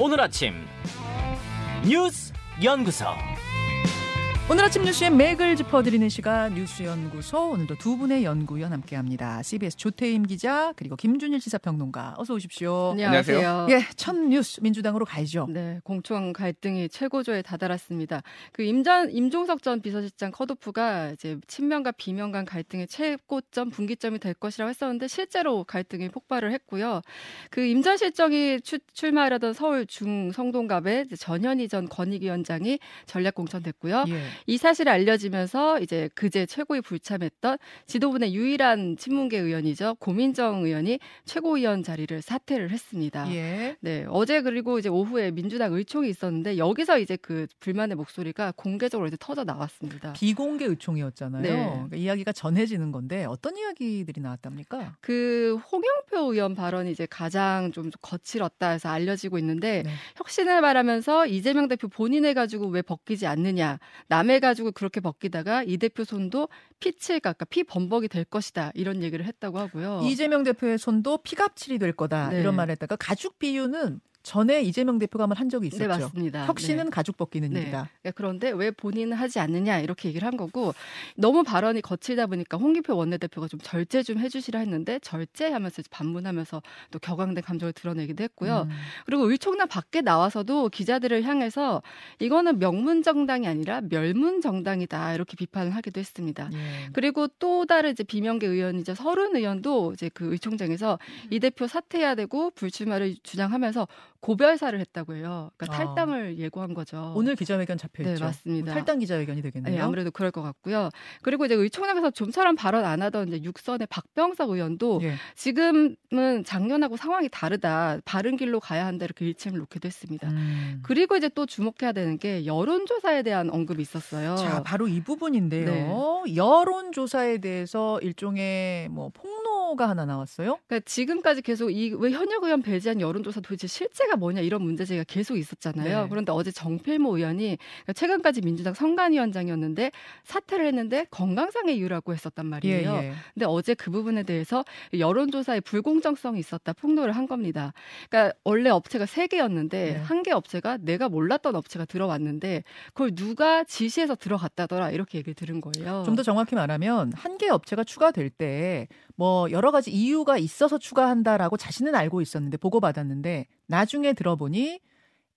오늘 아침 뉴스 연구소. 오늘 아침 뉴스의 맥을 짚어드리는 시간 뉴스연구소 오늘도 두 분의 연구위원 함께합니다. CBS 조태임 기자 그리고 김준일 시사평론가 어서 오십시오. 안녕하세요. 예, 첫 뉴스 민주당으로 가야죠. 네, 공청 갈등이 최고조에 다다랐습니다. 그 임전 임종석 전 비서실장 컷오프가 이제 친명과 비명 간 갈등의 최고점 분기점이 될 것이라고 했었는데 실제로 갈등이 폭발을 했고요. 그 임 전 실장이 추, 출마하려던 서울 중성동갑의 전현희 전 권익위원장이 전략 공천됐고요. 예. 이 사실이 알려지면서 이제 그제 최고위 불참했던 지도부의 유일한 친문계 의원이죠 고민정 의원이 최고위원 자리를 사퇴를 했습니다. 예. 네, 어제 그리고 이제 오후에 민주당 의총이 있었는데 여기서 이제 그 불만의 목소리가 공개적으로 이제 터져 나왔습니다. 비공개 의총이었잖아요. 네. 그러니까 이야기가 전해지는 건데 어떤 이야기들이 나왔답니까? 그 홍영 표 의원 발언이 이제 가장 좀 거칠었다 해서 알려지고 있는데 네. 혁신을 말하면서 이재명 대표 본인해 가지고 왜 벗기지 않느냐 남해 가지고 그렇게 벗기다가 이 대표 손도 피칠 그러니까 피 범벅이 될 것이다 이런 얘기를 했다고 하고요. 이재명 대표의 손도 피갑칠이 될 거다 네. 이런 말을 했다가 가죽 비유는 전에 이재명 대표가 한번 한 적이 있었죠. 네 맞습니다. 혁신은 네. 가죽 벗기는 네. 일이다. 네, 그런데 왜 본인은 하지 않느냐 이렇게 얘기를 한 거고 너무 발언이 거칠다 보니까 홍기표 원내대표가 좀 절제 좀 해주시라 했는데 절제하면서 반문하면서 또 격앙된 감정을 드러내기도 했고요. 음. 그리고 의총단 밖에 나와서도 기자들을 향해서 이거는 명문 정당이 아니라 멸문 정당이다 이렇게 비판을 하기도 했습니다. 예. 그리고 또 다른 이제 비명계 의원이죠 서른 의원도 이제 그 의총장에서 이 대표 사퇴해야 되고 불출마를 주장하면서 고별사를 했다고 해요. 그러니까 아. 탈당을 예고한 거죠. 오늘 기자회견 잡혀 있죠. 네, 맞습니다. 탈당 기자회견이 되겠네요. 네, 아무래도 그럴 것 같고요. 그리고 이제 의총장에서 좀처럼 발언 안 하던 이제 육선의 박병석 의원도 예. 지금은 작년하고 상황이 다르다. 바른 길로 가야 한다. 이렇게 일침을 놓기도 했습니다. 음. 그리고 이제 또 주목해야 되는 게 여론조사에 대한 언급이 있었어요. 자, 바로 이 부분인데요. 네. 여론조사에 대해서 일종의 뭐 폭로 가 하나 나왔어요. 그러니까 지금까지 계속 이 왜 현역 의원 배제한 여론조사 도대체 실제가 뭐냐 이런 문제 제기가 계속 있었잖아요. 네. 그런데 어제 정필모 의원이 그러니까 최근까지 민주당 성간위원장이었는데 사퇴를 했는데 건강상의 이유라고 했었단 말이에요. 예, 예. 근데 어제 그 부분에 대해서 여론조사에 불공정성이 있었다 폭로를 한 겁니다. 그러니까 원래 업체가 세 개였는데 네. 한개 업체가 내가 몰랐던 업체가 들어왔는데 그걸 누가 지시해서 들어갔다더라 이렇게 얘기를 들은 거예요. 좀 더 정확히 말하면 한 개 업체가 추가될 때뭐 여러 가지 이유가 있어서 추가한다라고 자신은 알고 있었는데 보고받았는데 나중에 들어보니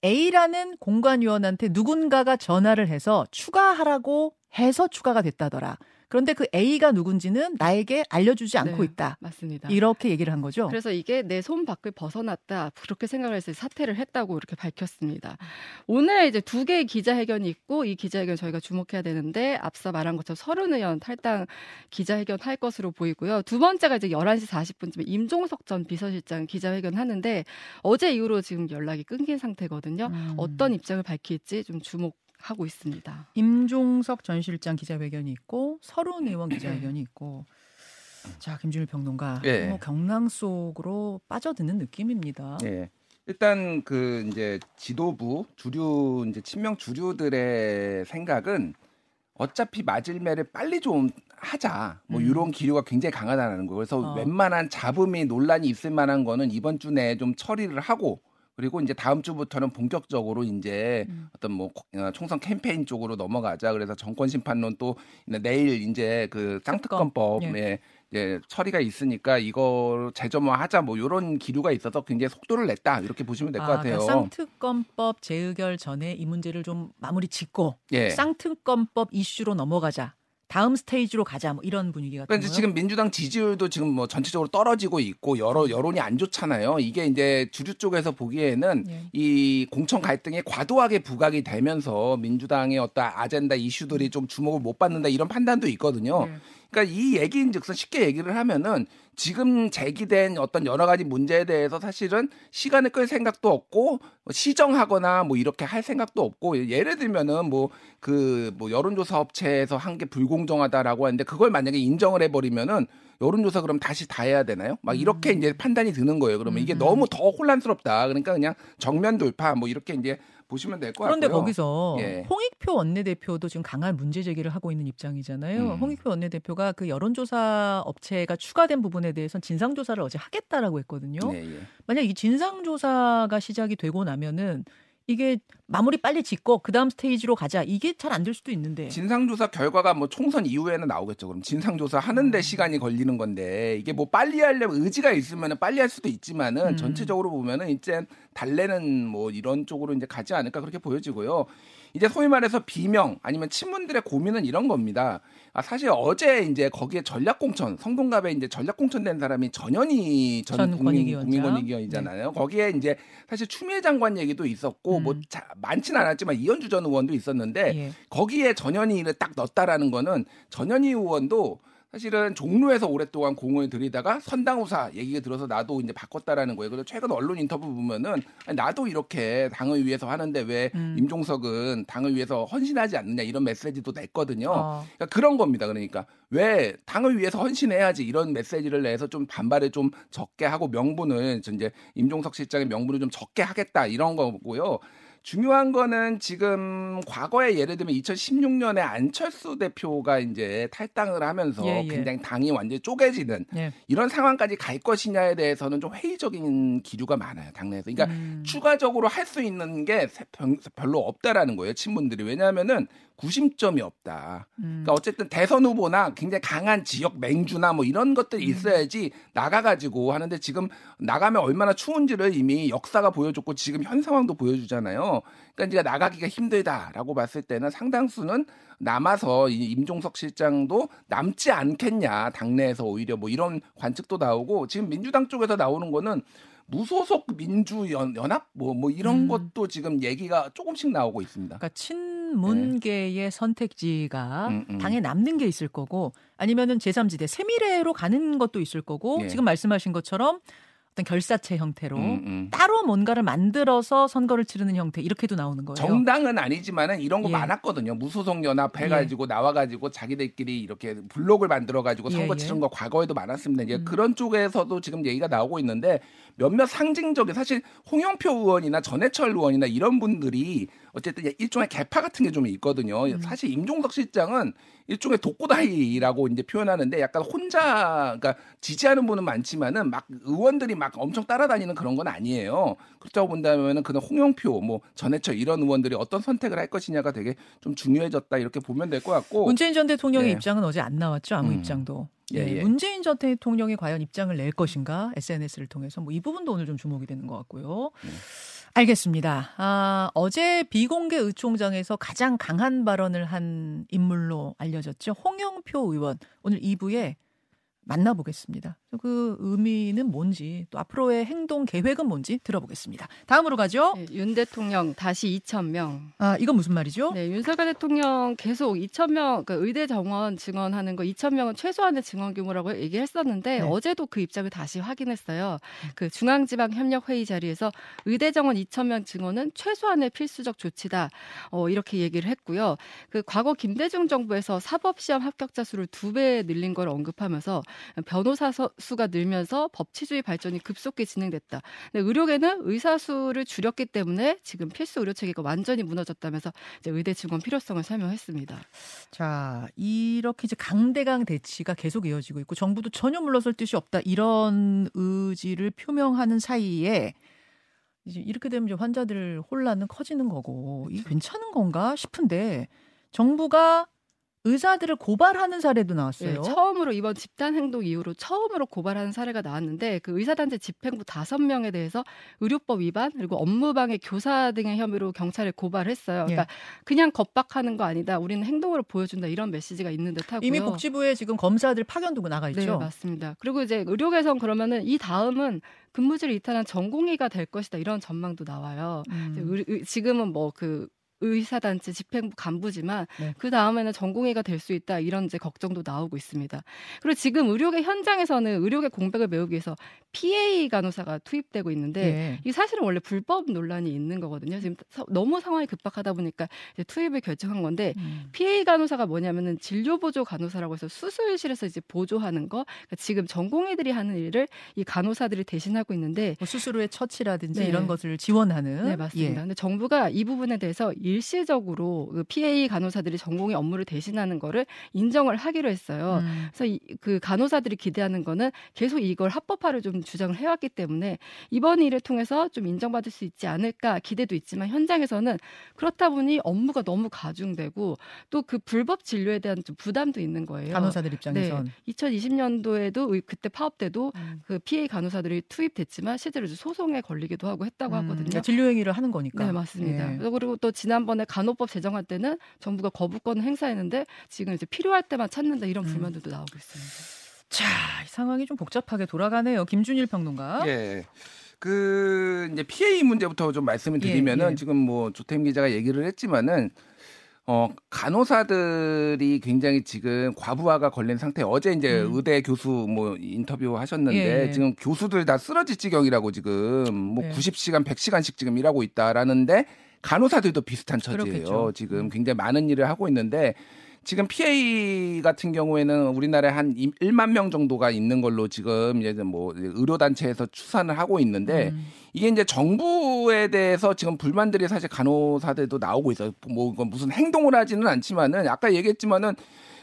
A라는 공관위원한테 누군가가 전화를 해서 추가하라고 해서 추가가 됐다더라. 그런데 그 A가 누군지는 나에게 알려주지 않고 네, 있다. 맞습니다. 이렇게 얘기를 한 거죠. 그래서 이게 내 손 밖을 벗어났다 그렇게 생각을 해서 사퇴를 했다고 이렇게 밝혔습니다. 오늘 이제 두 개의 기자회견이 있고 이 기자회견 저희가 주목해야 되는데 앞서 말한 것처럼 서른 의원 탈당 기자회견 할 것으로 보이고요. 두 번째가 이제 11시 40분쯤에 임종석 전 비서실장 기자회견 하는데 어제 이후로 지금 연락이 끊긴 상태거든요. 음. 어떤 입장을 밝힐지 좀 주목 하고 있습니다. 임종석 전 실장 기자회견이 있고 서른 의원 기자회견이 있고 자 김준일 평론가 예. 뭐 경랑 속으로 빠져드는 느낌입니다. 예. 일단 그 이제 지도부 주류 이제 친명 주류들의 생각은 어차피 맞을 매를 빨리 좀 하자. 뭐 음. 이런 기류가 굉장히 강하다는 거. 그래서 어. 웬만한 잡음이 논란이 있을 만한 거는 이번 주 내에 좀 처리를 하고 그리고 이제 다음 주부터는 본격적으로 이제 음. 어떤 뭐 어, 총선 캠페인 쪽으로 넘어가자. 그래서 정권 심판론 또 내일 이제 그 쌍특검법 예. 예. 이제 처리가 있으니까 이거 재점화하자 뭐 이런 기류가 있어서 굉장히 속도를 냈다 이렇게 보시면 될것 아, 같아요. 그러니까 쌍특검법 재의결 전에 이 문제를 좀 마무리 짓고 예. 쌍특검법 이슈로 넘어가자. 다음 스테이지로 가자. 뭐 이런 분위기 같은 그러니까 거요. 이제 지금 민주당 지지율도 지금 뭐 전체적으로 떨어지고 있고 여러 여론이 안 좋잖아요. 이게 이제 주류 쪽에서 보기에는 예. 이 공천 갈등이 과도하게 부각이 되면서 민주당의 어떤 아젠다 이슈들이 좀 주목을 못 받는다 이런 판단도 있거든요. 예. 그러니까 이 얘기인 즉슨 쉽게 얘기를 하면은 지금 제기된 어떤 여러 가지 문제에 대해서 사실은 시간을 끌 생각도 없고 시정하거나 뭐 이렇게 할 생각도 없고 예를 들면은 뭐 그 뭐 여론조사 업체에서 한 게 불공정하다라고 하는데 그걸 만약에 인정을 해버리면은 여론조사 그럼 다시 다 해야 되나요? 막 이렇게 음. 이제 판단이 드는 거예요. 그러면 이게 음. 너무 더 혼란스럽다. 그러니까 그냥 정면 돌파 뭐 이렇게 이제 보시면 될 것 같고요. 그런데 거기서 예. 홍익표 원내대표도 지금 강한 문제 제기를 하고 있는 입장이잖아요. 음. 홍익표 원내대표가 그 여론조사 업체가 추가된 부분에 대해서는 진상조사를 어제 하겠다라고 했거든요. 예, 예. 만약 이 진상조사가 시작이 되고 나면은 이게 마무리 빨리 짓고 그 다음 스테이지로 가자. 이게 잘 안 될 수도 있는데. 진상조사 결과가 뭐 총선 이후에는 나오겠죠. 그럼 진상조사 하는데 음. 시간이 걸리는 건데 이게 뭐 빨리 하려면 의지가 있으면 빨리 할 수도 있지만은 음. 전체적으로 보면은 이제 달래는 뭐 이런 쪽으로 이제 가지 않을까 그렇게 보여지고요. 이제 소위 말해서 비명 아니면 친문들의 고민은 이런 겁니다. 아 사실 어제 이제 거기에 전략공천 성동갑에 이제 전략공천된 사람이 전현희 전, 전 국민 권익위원장. 국민권익위원이잖아요. 거기에 이제 사실 추미애 장관 얘기도 있었고 음. 뭐 자, 많지는 않았지만 이현주 전 의원도 있었는데 예. 거기에 전현희를 딱 넣었다라는 거는 전현희 의원도 사실은 종로에서 오랫동안 공을 들이다가 선당우사 얘기가 들어서 나도 이제 바꿨다라는 거예요. 그래서 최근 언론 인터뷰 보면은 나도 이렇게 당을 위해서 하는데 왜 음. 임종석은 당을 위해서 헌신하지 않느냐 이런 메시지도 냈거든요. 어. 그러니까 그런 겁니다. 그러니까 왜 당을 위해서 헌신해야지 이런 메시지를 내서 좀 반발을 좀 적게 하고 명분을 저 이제 임종석 실장의 명분을 좀 적게 하겠다 이런 거고요. 중요한 거는 지금 과거에 예를 들면 2016년에 안철수 대표가 이제 탈당을 하면서 예, 예. 굉장히 당이 완전히 쪼개지는 예. 이런 상황까지 갈 것이냐에 대해서는 좀 회의적인 기류가 많아요 당내에서. 그러니까 음. 추가적으로 할 수 있는 게 별로 없다라는 거예요 친문들이 왜냐하면은 구심점이 없다. 음. 그러니까 어쨌든 대선 후보나 굉장히 강한 지역 맹주나 뭐 이런 것들이 음. 있어야지 나가가지고 하는데 지금 나가면 얼마나 추운지를 이미 역사가 보여줬고 지금 현 상황도 보여주잖아요. 그러니까 이제 나가기가 힘들다라고 봤을 때는 상당수는 남아서 이 임종석 실장도 남지 않겠냐 당내에서 오히려 뭐 이런 관측도 나오고 지금 민주당 쪽에서 나오는 거는 무소속 민주 연 합 뭐 뭐 이런 음. 것도 지금 얘기가 조금씩 나오고 있습니다. 그러니까 친문계의 선택지가 음, 음. 당에 남는 게 있을 거고 아니면은 제3지대 세미래로 가는 것도 있을 거고 예. 지금 말씀하신 것처럼 어떤 결사체 형태로 음, 음. 따로 뭔가를 만들어서 선거를 치르는 형태 이렇게도 나오는 거예요. 정당은 아니지만은 이런 거 예. 많았거든요. 무소속 연합 해가지고 나와가지고 자기들끼리 이렇게 블록을 만들어가지고 예, 선거 예. 치른 거 과거에도 많았습니다. 이제 음. 그런 쪽에서도 지금 얘기가 나오고 있는데 몇몇 상징적인 사실 홍영표 의원이나 전해철 의원이나 이런 분들이 어쨌든 일종의 개파 같은 게 좀 있거든요. 음. 사실 임종석 실장은 일종의 독고다이라고 이제 표현하는데 약간 혼자 그러니까 지지하는 분은 많지만은 막 의원들이 막 엄청 따라다니는 그런 건 아니에요. 그렇다고 본다면은 그는 홍영표 뭐 전해철 이런 의원들이 어떤 선택을 할 것이냐가 되게 좀 중요해졌다 이렇게 보면 될 것 같고 문재인 전 대통령의 네. 입장은 어제 안 나왔죠. 아무 음. 입장도. 예, 네, 예. 문재인 전 대통령이 과연 입장을 낼 것인가 SNS를 통해서 뭐 이 부분도 오늘 좀 주목이 되는 것 같고요. 네. 알겠습니다. 아, 어제 비공개 의총장에서 가장 강한 발언을 한 인물로 알려졌죠. 홍영표 의원. 오늘 2부에 만나보겠습니다. 그 의미는 뭔지 또 앞으로의 행동 계획은 뭔지 들어보겠습니다. 다음으로 가죠. 네, 윤 대통령 다시 2천 명. 아, 이건 무슨 말이죠? 네, 윤석열 대통령 계속 2천 명, 그러니까 의대 정원 증언하는 거 2천 명은 최소한의 증언 규모라고 얘기했었는데 네. 어제도 그 입장을 다시 확인했어요. 그 중앙지방협력회의 자리에서 의대 정원 2천 명 증언은 최소한의 필수적 조치다. 어, 이렇게 얘기를 했고요. 그 과거 김대중 정부에서 사법시험 합격자 수를 두 배 늘린 걸 언급하면서 변호사 서- 수가 늘면서 법치주의 발전이 급속히 진행됐다. 근데 의료계는 의사 수를 줄였기 때문에 지금 필수 의료 체계가 완전히 무너졌다면서 의대 증원 필요성을 설명했습니다. 자, 이렇게 이제 강대강 대치가 계속 이어지고 있고 정부도 전혀 물러설 뜻이 없다 이런 의지를 표명하는 사이에 이제 이렇게 되면 이제 환자들 혼란은 커지는 거고 이게 괜찮은 건가 싶은데 정부가 의사들을 고발하는 사례도 나왔어요. 네, 처음으로 이번 집단 행동 이후로 처음으로 고발하는 사례가 나왔는데 그 의사단체 집행부 다섯 명에 대해서 의료법 위반 그리고 업무방해 교사 등의 혐의로 경찰에 고발했어요. 예. 그러니까 그냥 겁박하는 거 아니다. 우리는 행동으로 보여준다 이런 메시지가 있는 듯하고요. 이미 복지부에 지금 검사들 파견두고 나가 네, 있죠. 맞습니다. 그리고 이제 의료계선 그러면은 이 다음은 근무지를 이탈한 전공의가 될 것이다 이런 전망도 나와요. 음. 지금은 뭐 그 의사단체 집행부 간부지만 네. 그 다음에는 전공의가 될 수 있다 이런 이제 걱정도 나오고 있습니다. 그리고 지금 의료계 현장에서는 의료계 공백을 메우기 위해서 PA 간호사가 투입되고 있는데 예. 이 사실은 원래 불법 논란이 있는 거거든요. 지금 사- 너무 상황이 급박하다 보니까 이제 투입을 결정한 건데 음. PA 간호사가 뭐냐면은 진료 보조 간호사라고 해서 수술실에서 이제 보조하는 거 그러니까 지금 전공의들이 하는 일을 이 간호사들이 대신하고 있는데 뭐 수술 후의 처치라든지 네. 이런 것을 지원하는 네 맞습니다. 예. 근데 정부가 이 부분에 대해서 일시적으로 그 PA 간호사들이 전공의 업무를 대신하는 거를 인정을 하기로 했어요. 음. 그래서 이, 그 간호사들이 기대하는 거는 계속 이걸 합법화를 좀 주장을 해왔기 때문에 이번 일을 통해서 좀 인정받을 수 있지 않을까 기대도 있지만 현장에서는 그렇다 보니 업무가 너무 가중되고 또 그 불법 진료에 대한 좀 부담도 있는 거예요. 간호사들 입장에선 2020년도에도 그때 파업 때도 음. 그 PA 간호사들이 투입됐지만 실제로 소송에 걸리기도 하고 했다고 음, 하거든요. 그러니까 진료 행위를 하는 거니까. 네, 맞습니다. 예. 그래서 그리고 또 지난 번에 간호법 제정할 때는 정부가 거부권을 행사했는데 지금 이제 필요할 때만 찾는다 이런 음. 불만들도 나오고 있습니다. 자, 이 상황이 좀 복잡하게 돌아가네요. 김준일 평론가. 예. 그 이제 PA 문제부터 좀 말씀을 드리면은 예, 예. 지금 뭐 조태임 기자가 얘기를 했지만은 어 간호사들이 굉장히 지금 과부하가 걸린 상태. 어제 이제 음. 의대 교수 뭐 인터뷰 하셨는데 예, 예. 지금 교수들 다 쓰러질 지경이라고 지금 뭐 예. 90시간, 100시간씩 지금 일하고 있다라는데 간호사들도 비슷한 처지예요. 그렇겠죠. 지금 굉장히 많은 일을 하고 있는데 지금 PA 같은 경우에는 우리나라에 한 1만 명 정도가 있는 걸로 지금 이제 뭐 의료 단체에서 추산을 하고 있는데 음. 이게 이제 정부에 대해서 지금 불만들이 사실 간호사들도 나오고 있어요. 뭐 이건 무슨 행동을 하지는 않지만은 아까 얘기했지만은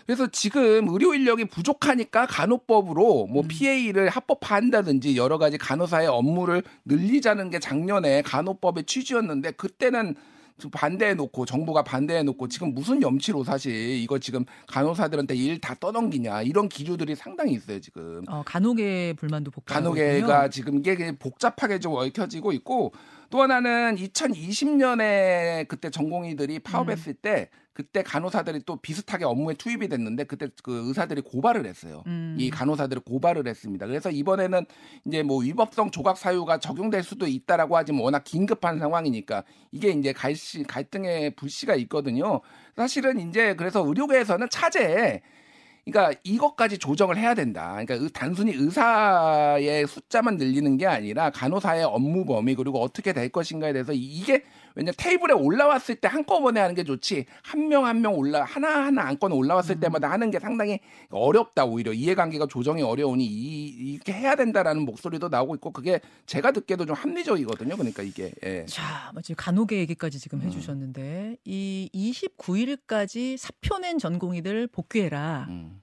그래서 지금 의료 인력이 부족하니까 간호법으로 뭐 음. PA를 합법화한다든지 여러 가지 간호사의 업무를 늘리자는 게 작년에 간호법의 취지였는데 그때는 좀 반대해 놓고 정부가 반대해 놓고 지금 무슨 염치로 사실 이거 지금 간호사들한테 일 다 떠넘기냐 이런 기류들이 상당히 있어요 지금. 어, 간호계 불만도 복잡하고 간호계가 지금 이게 복잡하게 좀 얽혀지고 있고 또 하나는 2020년에 그때 전공의들이 파업했을 때 그때 간호사들이 또 비슷하게 업무에 투입이 됐는데 그때 그 의사들이 고발을 했어요. 음. 이 간호사들을 고발을 했습니다. 그래서 이번에는 이제 뭐 위법성 조각 사유가 적용될 수도 있다라고 하지만 워낙 긴급한 상황이니까 이게 이제 갈시 갈등의 불씨가 있거든요. 사실은 이제 그래서 의료계에서는 차제에 그러니까 이것까지 조정을 해야 된다. 그러니까 의- 단순히 의사의 숫자만 늘리는 게 아니라 간호사의 업무 범위 그리고 어떻게 될 것인가에 대해서 이게 왜냐 테이블에 올라왔을 때 한꺼번에 하는 게 좋지 한명 한 명 올라 하나 하나 안건 올라왔을 음. 때마다 하는 게 상당히 어렵다 오히려 이해관계가 조정이 어려우니 이, 이렇게 해야 된다라는 목소리도 나오고 있고 그게 제가 듣기에도 좀 합리적이거든요. 그러니까 이게 예. 자, 뭐 지금 간호계 얘기까지 지금 음. 해주셨는데 이 29일까지 사표 낸 전공의들 복귀해라. 음.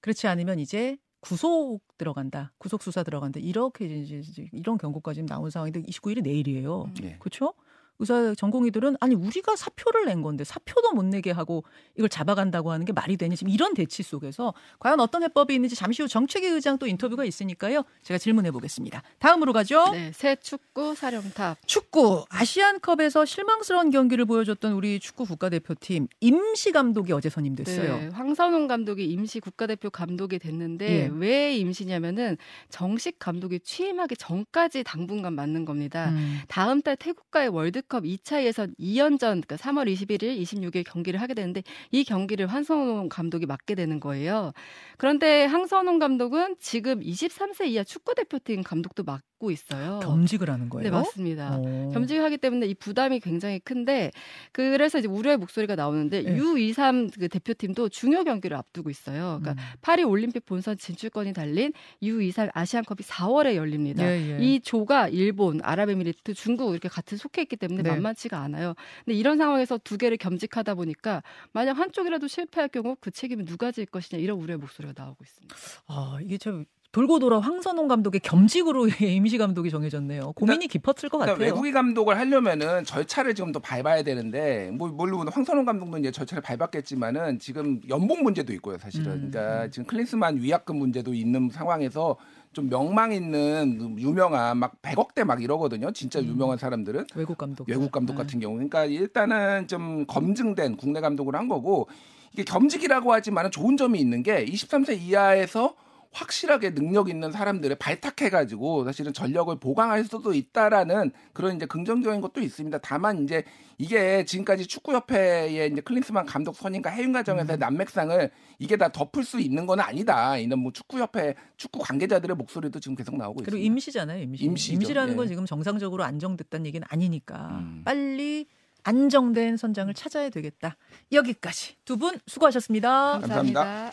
그렇지 않으면 이제 구속 들어간다. 구속 수사 들어간다. 이렇게 이제 이런 경고까지 나온 상황인데 29일이 내일이에요. 예. 그렇죠? 의사 전공의들은 아니 우리가 사표를 낸 건데 사표도 못 내게 하고 이걸 잡아간다고 하는 게 말이 되니 지금 이런 대치 속에서 과연 어떤 해법이 있는지 잠시 후 정책위 의장 또 인터뷰가 있으니까요. 제가 질문해 보겠습니다. 다음으로 가죠. 네, 새 축구 사령탑. 축구 아시안컵에서 실망스러운 경기를 보여줬던 우리 축구 국가대표팀 임시 감독이 어제 선임됐어요. 네, 황선홍 감독이 임시 국가대표 감독이 됐는데 예. 왜 임시냐면은 정식 감독이 취임하기 전까지 당분간 맡는 겁니다. 음. 다음 달 태국과의 월드 컵 2차 예선 2연전 그러니까 3월 21일, 26일 경기를 하게 되는데 이 경기를 황선홍 감독이 맡게 되는 거예요. 그런데 황선홍 감독은 지금 23세 이하 축구 대표팀 감독도 맡고 있어요. 겸직을 하는 거예요. 네, 맞습니다. 어. 겸직을 하기 때문에 이 부담이 굉장히 큰데 그래서 이제 우려의 목소리가 나오는데 네. U23 그 대표팀도 중요 경기를 앞두고 있어요. 그러니까 음. 파리 올림픽 본선 진출권이 달린 U23 아시안컵이 4월에 열립니다. 예, 예. 이 조가 일본, 아랍에미리트, 중국 이렇게 같이 속해 있기 때문에 네. 만만치가 않아요. 근데 이런 상황에서 두 개를 겸직하다 보니까 만약 한쪽이라도 실패할 경우 그 책임은 누가 질 것이냐 이런 우려의 목소리가 나오고 있습니다. 아, 이게 참 돌고 돌아 황선홍 감독의 겸직으로 임시 감독이 정해졌네요. 고민이 깊었을 것 같아요. 그러니까 외국인 감독을 하려면은 절차를 지금 더 밟아야 되는데 뭐 물론 황선홍 감독도 이제 절차를 밟았겠지만은 지금 연봉 문제도 있고요 사실은 음, 그러니까 음. 지금 클린스만 위약금 문제도 있는 상황에서 좀 명망 있는 유명한 막 100억대 막 이러거든요 진짜 음. 유명한 사람들은 외국 감독. 외국 감독 네. 같은 경우 그러니까 일단은 좀 검증된 국내 감독을 한 거고 이게 겸직이라고 하지만은 좋은 점이 있는 게 23세 이하에서 확실하게 능력 있는 사람들을 발탁해가지고 사실은 전력을 보강할 수도 있다라는 그런 이제 긍정적인 것도 있습니다. 다만 이제 이게 지금까지 축구협회의 이제 클린스만 감독 선임과 해임 과정에서의 음. 난맥상을 이게 다 덮을 수 있는 건 아니다. 이런 뭐 축구협회 축구 관계자들의 목소리도 지금 계속 나오고 그리고 있습니다. 임시잖아요, 임시. 임시죠. 임시라는 예. 건 지금 정상적으로 안정됐다는 얘기는 아니니까 음. 빨리 안정된 선장을 찾아야 되겠다. 여기까지 두 분 수고하셨습니다. 감사합니다.